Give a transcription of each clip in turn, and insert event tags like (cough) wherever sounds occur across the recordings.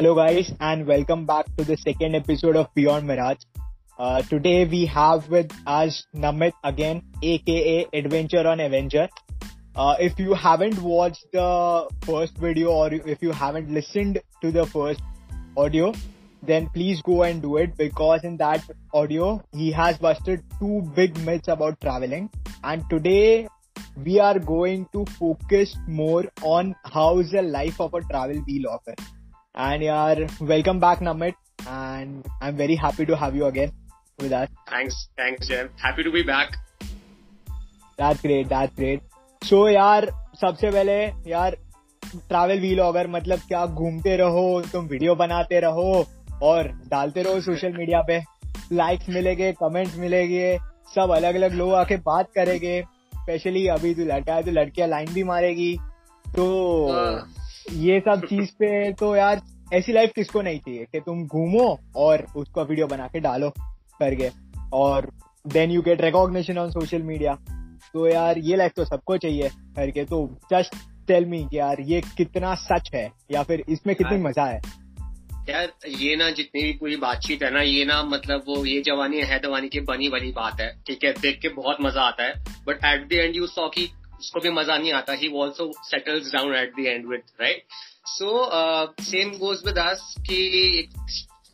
Hello, guys, and welcome back to the second episode of Beyond Mirage. Uh, today we have with us Namit again, aka Adventure on Avenger. Uh, if you haven't watched the first video or if you haven't listened to the first audio, then please go and do it because in that audio he has busted two big myths about traveling. And today we are going to focus more on how is the life of a travel vlogger. And yaar, welcome back Namit and I'm very happy to have you again with us. Thanks, thanks, Jeff. Happy to be back. That's great, that's great. so, यार सबसे पहले यार travel vlogger मतलब क्या घूमते रहो तुम video बनाते रहो और डालते रहो सोशल मीडिया पे लाइक्स मिलेंगे कमेंट्स मिलेंगे सब अलग अलग लोग आके बात करेंगे स्पेशली अभी तो लड़का है तो लड़कियाँ लाइन भी मारेगी तो। ये सब चीज़ पे तो यार ऐसी लाइफ किसको नहीं चाहिए? कि तुम घूमो और उसको वीडियो बना के डालो करके और then you get recognition on social media तो यार ये लाइफ तो सबको चाहिए करके तो जस्ट टेल मी कि यार ये कितना सच है? या फिर इसमें कितनी मज़ा है? यार ये ना जितनी भी पूरी बातचीत है ना ये ना मतलब वो ये जवानी है दवानी की बनी वाली बात है। ठीक है देख के बहुत मज़ा आता है। But at the end you saw की उसको भी मज़ा नहीं आता। He also settles down at the end with right so same goes with us की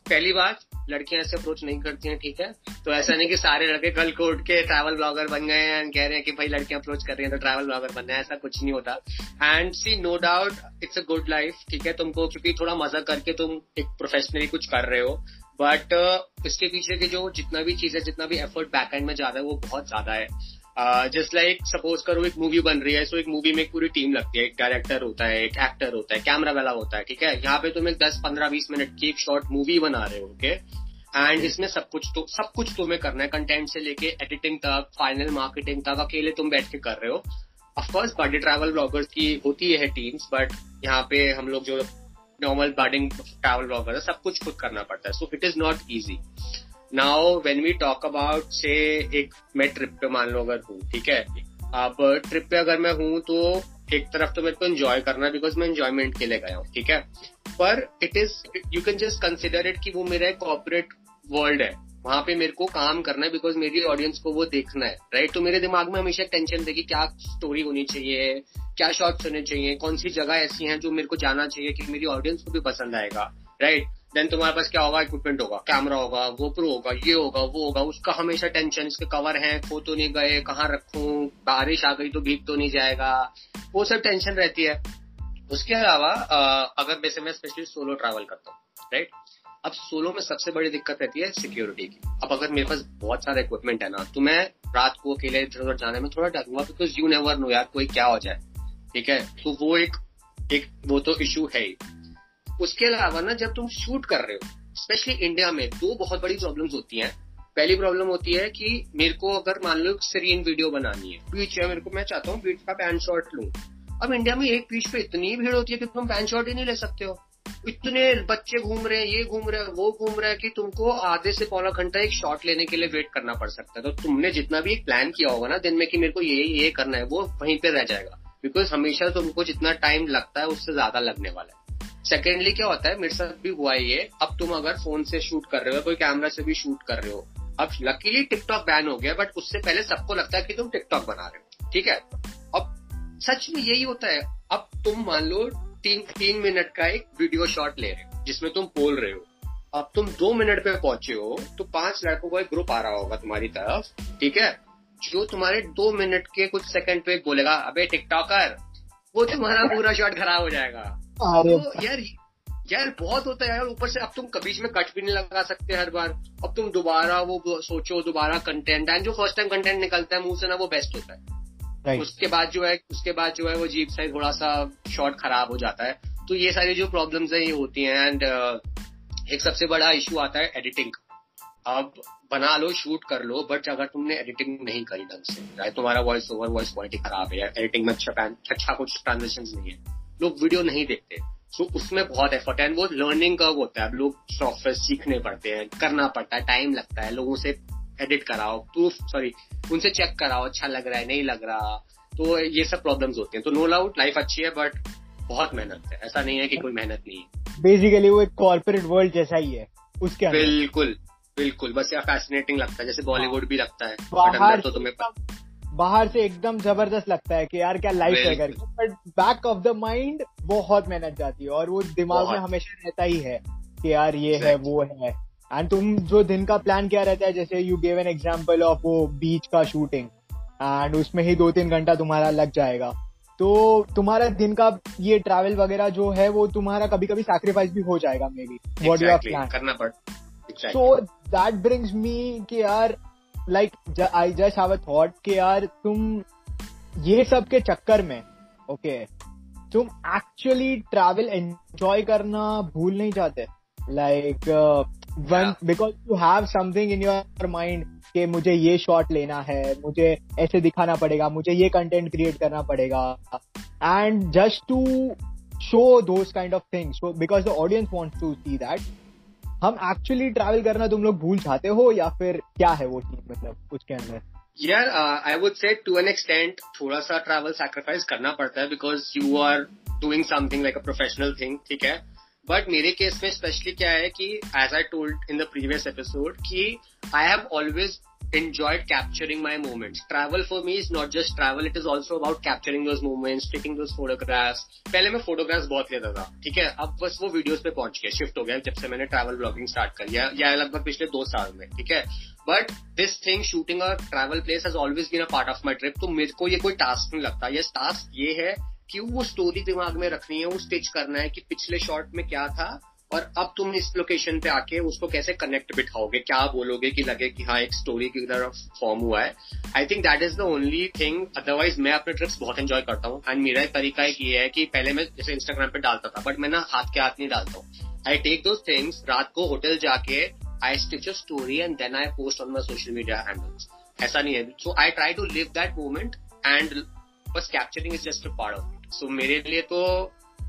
पहली बात लड़कियाँ ऐसे अप्रोच नहीं करती हैं ठीक है? तो ऐसा नहीं कि सारे लड़के कल को उठ के ट्रैवल ब्लॉगर बन गए हैं कह रहे हैं कि भाई लड़कियाँ अप्रोच कर रही हैं तो ट्रैवल ब्लॉगर बनना है ऐसा कुछ नहीं होता। And see no doubt it's a good life ठीक है? तुमको क्योंकि थोड़ा मज़ा करके तुम एक प्रोफेशनली कुछ कर रहे हो बट uh, इसके पीछे के जो जितना भी चीज़ है जितना भी एफर्ट बैक एंड में रहा है वो बहुत ज़्यादा है। जस्ट लाइक सपोज़ करो एक मूवी बन रही है सो एक मूवी में एक पूरी टीम लगती है, एक डायरेक्टर होता है, एक एक्टर होता है कैमरा वाला होता है, ठीक है? यहाँ पे तुम एक दस, पंद्रह, बीस मिनट की एक शॉर्ट मूवी बना रहे हो ओके एंड इसमें सब कुछ तो सब कुछ तुम्हें करना है कंटेंट से लेके एडिटिंग तक फाइनल मार्केटिंग तक, अकेले तुम बैठ के कर रहे हो। ऑफकोर्स बॉडी ट्रैवल ब्लॉगर्स की होती है टीम्स बट यहाँ पे हम लोग जो नॉर्मल बर्डिंग ट्रैवल ब्लॉगर है, सब कुछ खुद करना पड़ता है so it is not easy now when we talk about से एक, मैं ट्रिप पे मान लो अगर हूँ, ठीक है? अब ट्रिप पे अगर मैं हूँ तो एक तरफ़ तो मेरे को एंजॉय करना बिकॉज़ मैं एंजॉयमेंट के लिए गया हूँ, ठीक है? पर it is you can just consider it कि वो मेरा एक कॉपरेट वर्ल्ड है। वहाँ पे मेरे को काम करना है बिकॉज़ मेरी ऑडियंस को वो देखना है राइट तो मेरे दिमाग में हमेशा टेंशन थे कि क्या स्टोरी होनी चाहिए, क्या शॉर्ट्स होने चाहिए, कौन सी जगह ऐसी हैं जो मेरे को जाना चाहिए कि मेरी ऑडियंस को भी पसंद आएगा राइट देन तुम्हारे पास क्या होगा? इक्विपमेंट होगा कैमरा होगा गोप्रो होगा, ये होगा, वो होगा, उसका हमेशा टेंशन इसके कवर हैं, खो तो नहीं गए, कहाँ रखूँ? बारिश आ गई तो भीग तो नहीं जाएगा। वो सब टेंशन रहती है। उसके अलावा अगर वैसे मैं स्पेशली सोलो ट्रैवल करता हूँ राइट अब सोलो में सबसे बड़ी दिक्कत रहती है सिक्योरिटी की। अब अगर मेरे पास बहुत सारा इक्विपमेंट है ना तो मैं रात को अकेले इधर उधर जाने में थोड़ा डरूँगा बिकॉज़ यू नेवर नो यार कोई क्या हो जाए, ठीक है? तो वो एक एक, वो तो इशू है ही। उसके अलावा ना, जब तुम शूट कर रहे हो स्पेशली इंडिया में, दो बहुत बड़ी प्रॉब्लम्स होती हैं। पहली प्रॉब्लम होती है कि मेरे को अगर मान लो सीरीन वीडियो बनानी है बीच है, मेरे को, मैं चाहता हूँ बीच का पैन शॉट लू। अब इंडिया में एक बीच पे इतनी भीड़ होती है कि तुम पैन शॉट ही नहीं ले सकते हो। इतने बच्चे घूम रहे हैं, ये घूम रहे हैं, वो घूम रहे हैं कि तुमको आधे से पौना घंटा एक शॉट लेने के लिए वेट करना पड़ सकता है। तो तुमने जितना भी एक प्लान किया होगा ना, दिन में कि मेरे को ये ये करना है, वो वहीं पे रह जाएगा। बिकॉज़ हमेशा तुमको जितना टाइम लगता है, उससे ज़्यादा लगने वाला है। सेकेंडली क्या होता है? मेरे साथ भी हुआ ये। अब तुम अगर फ़ोन से शूट कर रहे हो, कोई कैमरा से भी शूट कर रहे हो। अब लकीली टिकटॉक बैन हो गया बट उससे पहले सबको लगता है कि तुम टिकटॉक बना रहे हो। ठीक है? अब सच में यही होता है। अब तुम मान लो तीन तीन मिनट का एक वीडियो शॉट ले रहे हो, जिसमें तुम बोल रहे हो। अब तुम दो मिनट पे पहुँचे हो तो पाँच लड़कों का एक ग्रुप आ रहा होगा तुम्हारी तरफ़। ठीक है? जो तुम्हारे दो मिनट के कुछ सेकंड पे बोलेगा, अबे टिकटॉकर वो तुम्हारा पूरा शॉट खराब हो जाएगा। तो यार यार बहुत होता है यार ऊपर से अब तुम कभी में कट भी नहीं लगा सकते हर बार। अब तुम दोबारा वो सोचो दोबारा कंटेंट एंड जो फ़र्स्ट टाइम कंटेंट निकलता है मुँह से ना वो बेस्ट होता है। Right. उसके बाद जो है उसके बाद जो है वो जीप साइज़ थोड़ा सा शॉर्ट खराब हो जाता है। तो ये सारी जो प्रॉब्लम्स है ये होती हैं एंड uh, एक सबसे बड़ा इशू आता है एडिटिंग अब बना लो शूट कर लो बट अगर तुमने एडिटिंग नहीं करी ढंग से चाहे तुम्हारा वॉइस ओवर वॉइस क्वालिटी खराब है एडिटिंग में अच्छा अच्छा कुछ ट्रांजेक्शन नहीं है लोग वीडियो नहीं देखते। सो so, उसमें बहुत एफर्ट है। वो लर्निंग कर्व होता है। अब लोग सॉफ्टवेयर सीखने पड़ते हैं करना पड़ता है टाइम लगता है। लोगों से एडिट कराओ प्रूफ सॉरी उनसे चेक कराओ अच्छा लग रहा है नहीं लग रहा। तो ये सब प्रॉब्लम्स होती हैं। तो नो डाउट लाइफ अच्छी है बट बहुत मेहनत है। ऐसा नहीं है कि कोई मेहनत नहीं है। बेसिकली वो एक कॉर्पोरेट वर्ल्ड जैसा ही है उसके बिल्कुल बिल्कुल। बस फैसिनेटिंग लगता है। जैसे बॉलीवुड भी लगता है। बट बाहर अंदर तो तुम्हें बाहर से एकदम ज़बरदस्त लगता है कि यार क्या लाइफ है करके। But back of the mind बहुत मेहनत जाती है और वो दिमाग में हमेशा रहता ही है कि यार ये है वो है। एंड तुम जो दिन का प्लान क्या रहता है जैसे you gave an example of वो बीच का शूटिंग एंड उसमें ही दो तीन घंटा तुम्हारा लग जाएगा। तो तुम्हारा दिन का ये ट्रैवल वगैरह जो है वो तुम्हारा कभी कभी सैक्रिफाइस भी हो जाएगा maybe what you plan करना पड़ सो दैट ब्रिंग्स मी कि यार like I just have a thought कि यार तुम ये सब के चक्कर में ओके तुम एक्चुअली ट्रैवल एंजॉय करना भूल नहीं चाहते like one because you have something in your mind कि मुझे ये शॉट लेना है मुझे ऐसे दिखाना पड़ेगा मुझे ये कंटेंट क्रिएट करना पड़ेगा। And just to show those kind of things because the audience wants to see that हम एक्चुअली ट्रैवल करना तुम लोग भूल जाते हो या फिर क्या है वो चीज़ मतलब उसके अंदर? यार I would say to an extent थोड़ा सा ट्रैवल सैक्रिफाइस करना पड़ता है because you are doing something like a professional thing ठीक है? बट मेरे केस में स्पेशली क्या है कि as I told in the previous episode कि I have always enjoyed capturing my moments. Travel for me is not just travel, it is also about capturing those moments, taking those photographs. पहले मैं photographs बहुत लेता था, ठीक है? अब बस वो videos पे पहुँच गया, shift हो गया जब से मैंने travel vlogging start कर लिया, या लगभग पिछले दो साल में, ठीक है? But this thing, shooting a travel place has always been a part of my trip, तो मेरे को ये कोई task नहीं लगता. ये task ये है कि वो स्टोरी दिमाग में रखनी है, वो स्टिच करना है कि पिछले शॉट में क्या था और अब तुम इस लोकेशन पे आके उसको कैसे कनेक्ट बिठाओगे? क्या बोलोगे कि लगे कि हाँ एक स्टोरी की तरह फॉर्म हुआ है? I think that is the only thing otherwise मैं अपने ट्रिप्स बहुत एंजॉय करता हूँ। एंड मेरा तरीका एक ये है कि पहले मैं जैसे इंस्टाग्राम पे डालता था बट मैं ना हाथ के हाथ नहीं डालता हूँ। आई टेक दोज थिंग्स रात को होटल जाके I stitch a story and then I post on my social media handles ऐसा नहीं है। So I try to live that moment and बस capturing is just a part of so मेरे लिए तो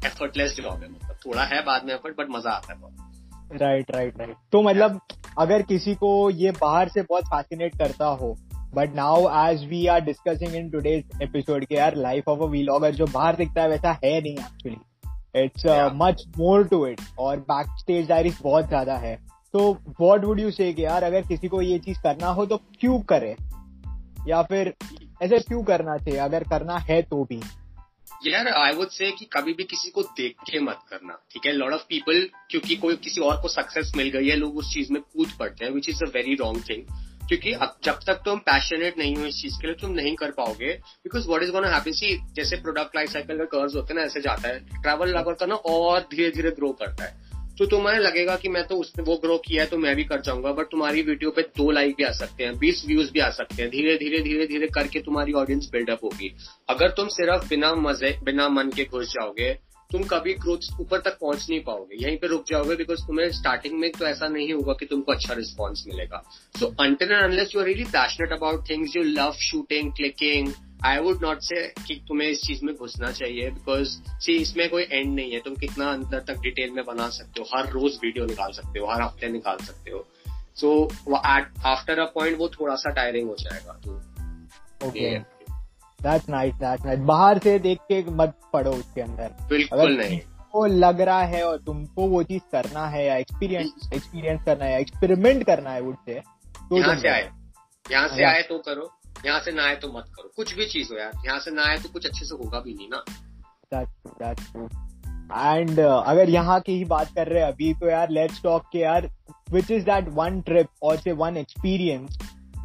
एफर्टलेस जॉब है मतलब। थोड़ा है बाद में एफर्ट बट मज़ा आता है बहुत। राइट राइट राइट तो मतलब अगर किसी को ये बाहर से बहुत फैसिनेट करता हो but now as we are discussing in today's episode के यार लाइफ ऑफ़ अ व्लॉगर जो बाहर दिखता है वैसा है नहीं actually it's much more to it और बैक स्टेज डायरीज बहुत ज़्यादा है. तो व्हाट वुड यू से यार अगर किसी को ये चीज़ करना हो तो क्यों करे? या फिर ऐसे क्यों करना चाहिए? अगर करना है तो भी। यार आई वुड से कि कभी भी किसी को देख के मत करना, ठीक है? लॉट ऑफ़ पीपल क्योंकि कोई किसी और को सक्सेस मिल गई है, लोग उस चीज़ में कूद पड़ते हैं which is a very wrong thing क्योंकि अब जब तक तुम पैशनेट नहीं हो इस चीज़ के लिए तुम नहीं कर पाओगे। Because what is gonna happen see जैसे प्रोडक्ट लाइफ साइकिल का कर्ज होते हैं ना, ऐसे जाता है। ट्रैवल लगा ना और धीरे धीरे ग्रो करता है। तो तुम्हें लगेगा कि मैं तो उसने वो ग्रो किया है तो मैं भी कर जाऊँगा बट तुम्हारी वीडियो पे दो लाइक भी आ सकते हैं, बीस व्यूज़ भी आ सकते हैं, धीरे धीरे धीरे धीरे करके तुम्हारी ऑडियंस बिल्डअप होगी। अगर तुम सिर्फ़ बिना मज़े, बिना मन के घुस जाओगे, तुम कभी ग्रोथ ऊपर तक पहुँच नहीं पाओगे, यहीं पे रुक जाओगे बिकॉज़ तुम्हें स्टार्टिंग में तो ऐसा नहीं होगा कि तुमको अच्छा रिस्पॉन्स मिलेगा। So until and unless you are really passionate about things you love shooting clicking I would not say कि तुम्हें इस चीज़ में घुसना चाहिए बिकॉज़ सी इसमें कोई एंड नहीं है। तुम कितना अंदर तक डिटेल में बना सकते हो हर रोज वीडियो निकाल सकते हो हर हफ़्ते निकाल सकते हो। सो आफ्टर अ पॉइंट वो थोड़ा सा टायरिंग हो जाएगा। तो okay that's nice that's nice बाहर से देख के मत पढ़ो उसके अंदर। बिल्कुल नहीं। तुमको लग रहा है और तुमको वो चीज़ करना है या एक्सपीरियंस एक्सपीरियंस करना है एक्सपेरिमेंट करना है वुड से तो यहाँ से आए। यहाँ से आए तो करो। यहाँ से ना आए तो मत करो। कुछ भी चीज़ हो यार यहाँ से ना आए तो कुछ अच्छे से होगा भी नहीं ना. एंड अगर यहाँ की ही बात कर रहे हैं अभी तो यार लेट्स टॉक के यार which is that one trip और say one experience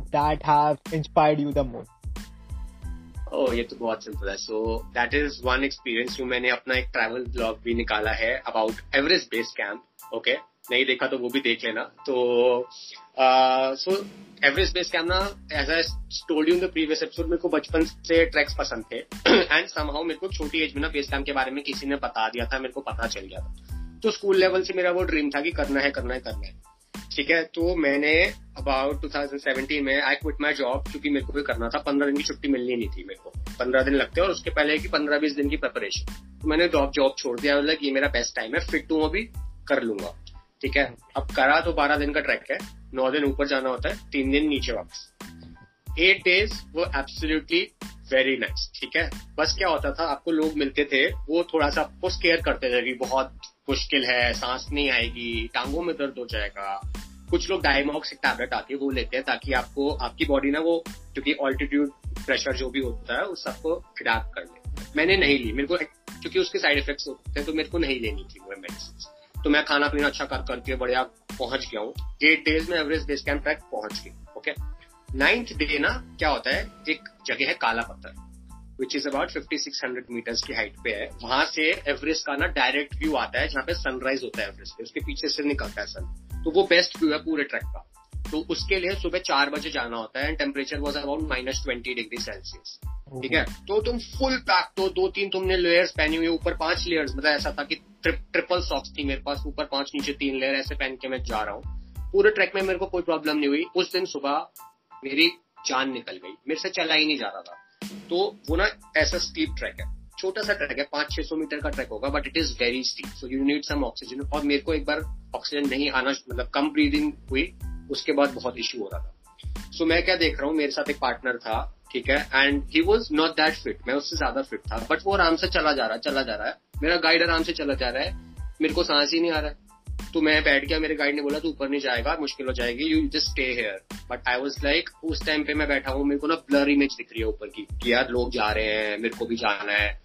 that have inspired you the most oh ये तो बहुत सिंपल है। So that is one experience जो मैंने अपना एक ट्रैवल ब्लॉग भी निकाला है about Everest base camp okay नहीं देखा तो वो भी देख लेना। तो सो एवरेस्ट बेस ना as I told you in the previous episode मेरे को बचपन से ट्रैक्स पसंद थे। (clears throat) एंड समहाउ मेरे को छोटी एज में ना बेस कैम के बारे में किसी ने बता दिया था, मेरे को पता चल गया था। तो स्कूल लेवल से मेरा वो ड्रीम था कि करना है करना है करना है। ठीक है तो मैंने अबाउट 2017 में आई क्विट माई जॉब क्योंकि मेरे को भी करना था। पंद्रह दिन की छुट्टी मिलनी नहीं थी मेरे को। पंद्रह दिन लगते और उसके पहले की पंद्रह बीस दिन की प्रिपरेशन तो मैंने जॉब जॉब छोड़ दिया। मतलब ये मेरा बेस्ट टाइम है फिट हूँ अभी, कर लूँगा। ठीक है? अब करा तो बारह दिन का ट्रैक है। नौ दिन ऊपर जाना होता है, तीन दिन नीचे वापस। एट डेज़ वो एब्सोल्युटली वेरी नाइस ठीक है? बस क्या होता था, आपको लोग मिलते थे, वो थोड़ा सा आपको स्केयर करते थे कि बहुत मुश्किल है, सांस नहीं आएगी, टांगों में दर्द हो जाएगा। कुछ लोग डायमॉक्स एक टैबलेट आती है, वो लेते हैं ताकि आपको, आपकी बॉडी ना वो, क्योंकि ऑल्टीट्यूड प्रेशर जो भी होता है, उस सबको अडेप्ट कर ले मैंने नहीं ली, मेरे को क्योंकि उसके साइड इफेक्ट्स होते हैं तो मेरे को नहीं लेनी थी वो मेडिसिन तो मैं खाना पीना अच्छा कर करके बढ़िया पहुँच गया हूँ। एट डेज़ में एवरेज बेस कैंप तक पहुँच गई ओके नाइन्थ डे ना क्या होता है? एक जगह है Kala Patthar which is about fifty six hundred meters की हाइट पे है। वहाँ से एवरेस्ट का ना डायरेक्ट व्यू आता है जहाँ पे सनराइज होता है एवरेस्ट पे। उसके पीछे से निकलता है सन तो वो बेस्ट व्यू है पूरे ट्रैक का। तो उसके लिए सुबह चार बजे जाना होता है and temperature was about minus twenty degree celsius ठीक है? तो तुम फुल पैक तो दो तीन तुमने लेयर्स पहनी हुई ऊपर पाँच लेयर्स मतलब ऐसा था कि ट्रिप, ट्रिपल सॉक्स थी मेरे पास ऊपर पाँच नीचे तीन लेयर ऐसे पहन के मैं जा रहा हूँ। पूरे ट्रैक में मेरे को कोई प्रॉब्लम नहीं हुई। उस दिन सुबह मेरी जान निकल गई। मेरे से चला ही नहीं जा रहा था। तो वो ना ऐसा स्टीप ट्रैक है। छोटा सा ट्रैक है पाँच छह सौ मीटर का ट्रैक होगा but it is very steep so you need some oxygen और मेरे को एक बार ऑक्सीजन नहीं आना मतलब कम ब्रीदिंग हुई उसके बाद बहुत इश्यू हो रहा था। सो so, मैं क्या देख रहा हूँ मेरे साथ एक पार्टनर था ठीक है and he was not that fit मैं उससे ज़्यादा फिट था बट वो आराम से चला जा रहा है चला जा रहा है। मेरा गाइड आराम से चला जा रहा है। मेरे को सांस ही नहीं आ रहा है। तो मैं बैठ गया, मेरे गाइड ने बोला, तू ऊपर नहीं जाएगा, मुश्किल हो जाएगी you just stay here but I was like उस टाइम पे मैं बैठा हूँ, मेरे को ना ब्लर इमेज दिख रही है ऊपर की, कि यार लोग जा रहे हैं, मेरे को भी जाना है।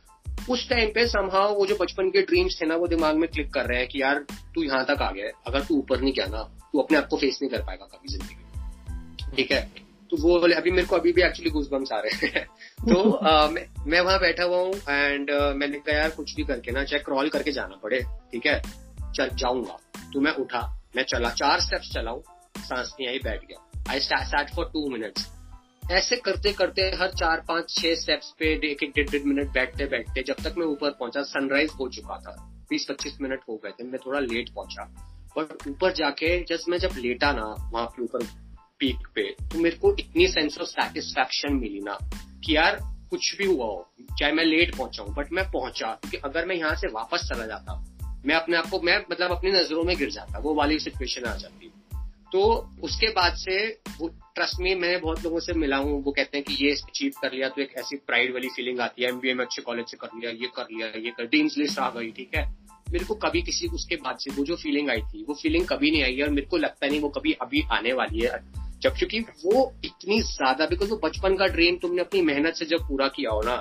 उस टाइम पे समहाउ वो जो बचपन के ड्रीम्स थे ना, वो दिमाग में क्लिक कर रहे हैं कि यार तू यहाँ तक आ गया अगर तू ऊपर नहीं गया ना, तू अपने आप को फेस नहीं कर पाएगा कभी ज़िंदगी ठीक है? तो वो बोले अभी मेरे को अभी भी एक्चुअली घुस बम्स आ रहे हैं। (laughs) तो आ, (laughs) मैं, मैं वहाँ बैठा हुआ हूँ एंड मैंने कहा यार कुछ भी करके ना चाहे क्रॉल करके जाना पड़े ठीक है? चल जाऊँगा। तो मैं उठा मैं चला चार स्टेप्स चलाऊ सांस नहीं आई बैठ गया। I start for two minutes ऐसे करते करते हर चार पाँच छह स्टेप्स पे एक एक डेढ़ डेढ़ मिनट बैठते बैठते जब तक मैं ऊपर पहुँचा सनराइज हो चुका था। बीस पच्चीस मिनट हो गए थे मैं थोड़ा लेट पहुँचा। और ऊपर जाके जस्ट मैं जब लेटा ना वहाँ के ऊपर पीक पे तो मेरे को इतनी सेंस ऑफ़ सेटिस्फेक्शन मिली ना कि यार कुछ भी हुआ हो, चाहे मैं लेट पहुँचा हूँ बट मैं पहुँचा क्योंकि अगर मैं यहाँ से वापस चला जाता, मैं अपने आप को, मैं मतलब अपनी नज़रों में गिर जाता, वो वाली सिचुएशन आ जाती। तो उसके बाद से वो ट्रस्ट में मैं बहुत लोगों से मिला हूँ, वो कहते हैं कि ये अचीव कर लिया तो एक ऐसी प्राइड वाली फीलिंग आती है एमबीए में अच्छे कॉलेज से कर लिया, ये कर लिया, ये कर डीम्स लिस्ट आ गई, ठीक है? मेरे को कभी किसी, उसके बाद से वो जो फीलिंग आई थी, वो फीलिंग कभी नहीं आई और मेरे को लगता नहीं वो कभी अभी आने वाली है। जब क्योंकि वो इतनी ज़्यादा बिकॉज़ वो बचपन का ड्रीम तुमने अपनी मेहनत से जब पूरा किया हो ना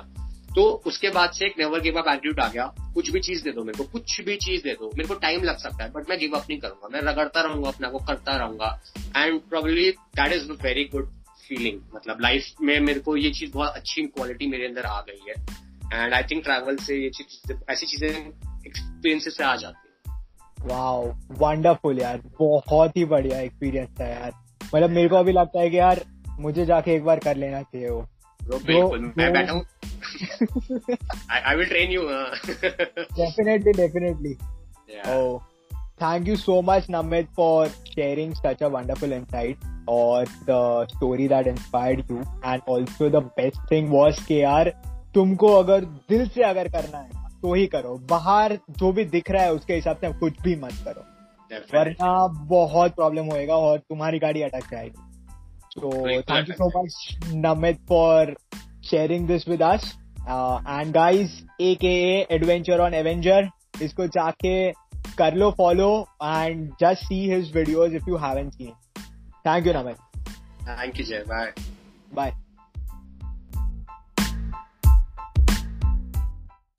तो उसके बाद से एक नेवर गिव अप एटीट्यूड आ गया। कुछ भी चीज़ दे दो मेरे को, कुछ भी चीज़ दे दो। मेरे को टाइम लग सकता है बट मैं गिव अप नहीं करूँगा। मैं रगड़ता रहूँगा अपना को करता रहूँगा। And probably that is very good feeling मतलब लाइफ में मेरे को ये चीज़ बहुत अच्छी क्वालिटी मेरे अंदर आ गई है। एंड आई थिंक ट्रैवल से ये चीज़, ऐसी चीज़ें एक्सपीरियंस से आ जाती है। वाओ वंडरफुल यार। बहुत ही बढ़िया एक्सपीरियंस था यार। मतलब मेरे को अभी लगता है कि यार मुझे जाके एक बार कर लेना चाहिए वो। Thank you so much Namit for sharing such a wonderful और the story that inspired you and also the best thing was के आर तुमको अगर दिल से अगर करना है तो ही करो। बाहर जो भी दिख रहा है उसके हिसाब से कुछ भी मत करो। वरना बहुत प्रॉब्लम होएगा और तुम्हारी गाड़ी अटक जाएगी। तो thank you so much Namit for sharing this with us and guys A K adventure on avenger इसको जाके कर लो follow and just see his videos if you haven't seen thank you Namit thank you Jai bye bye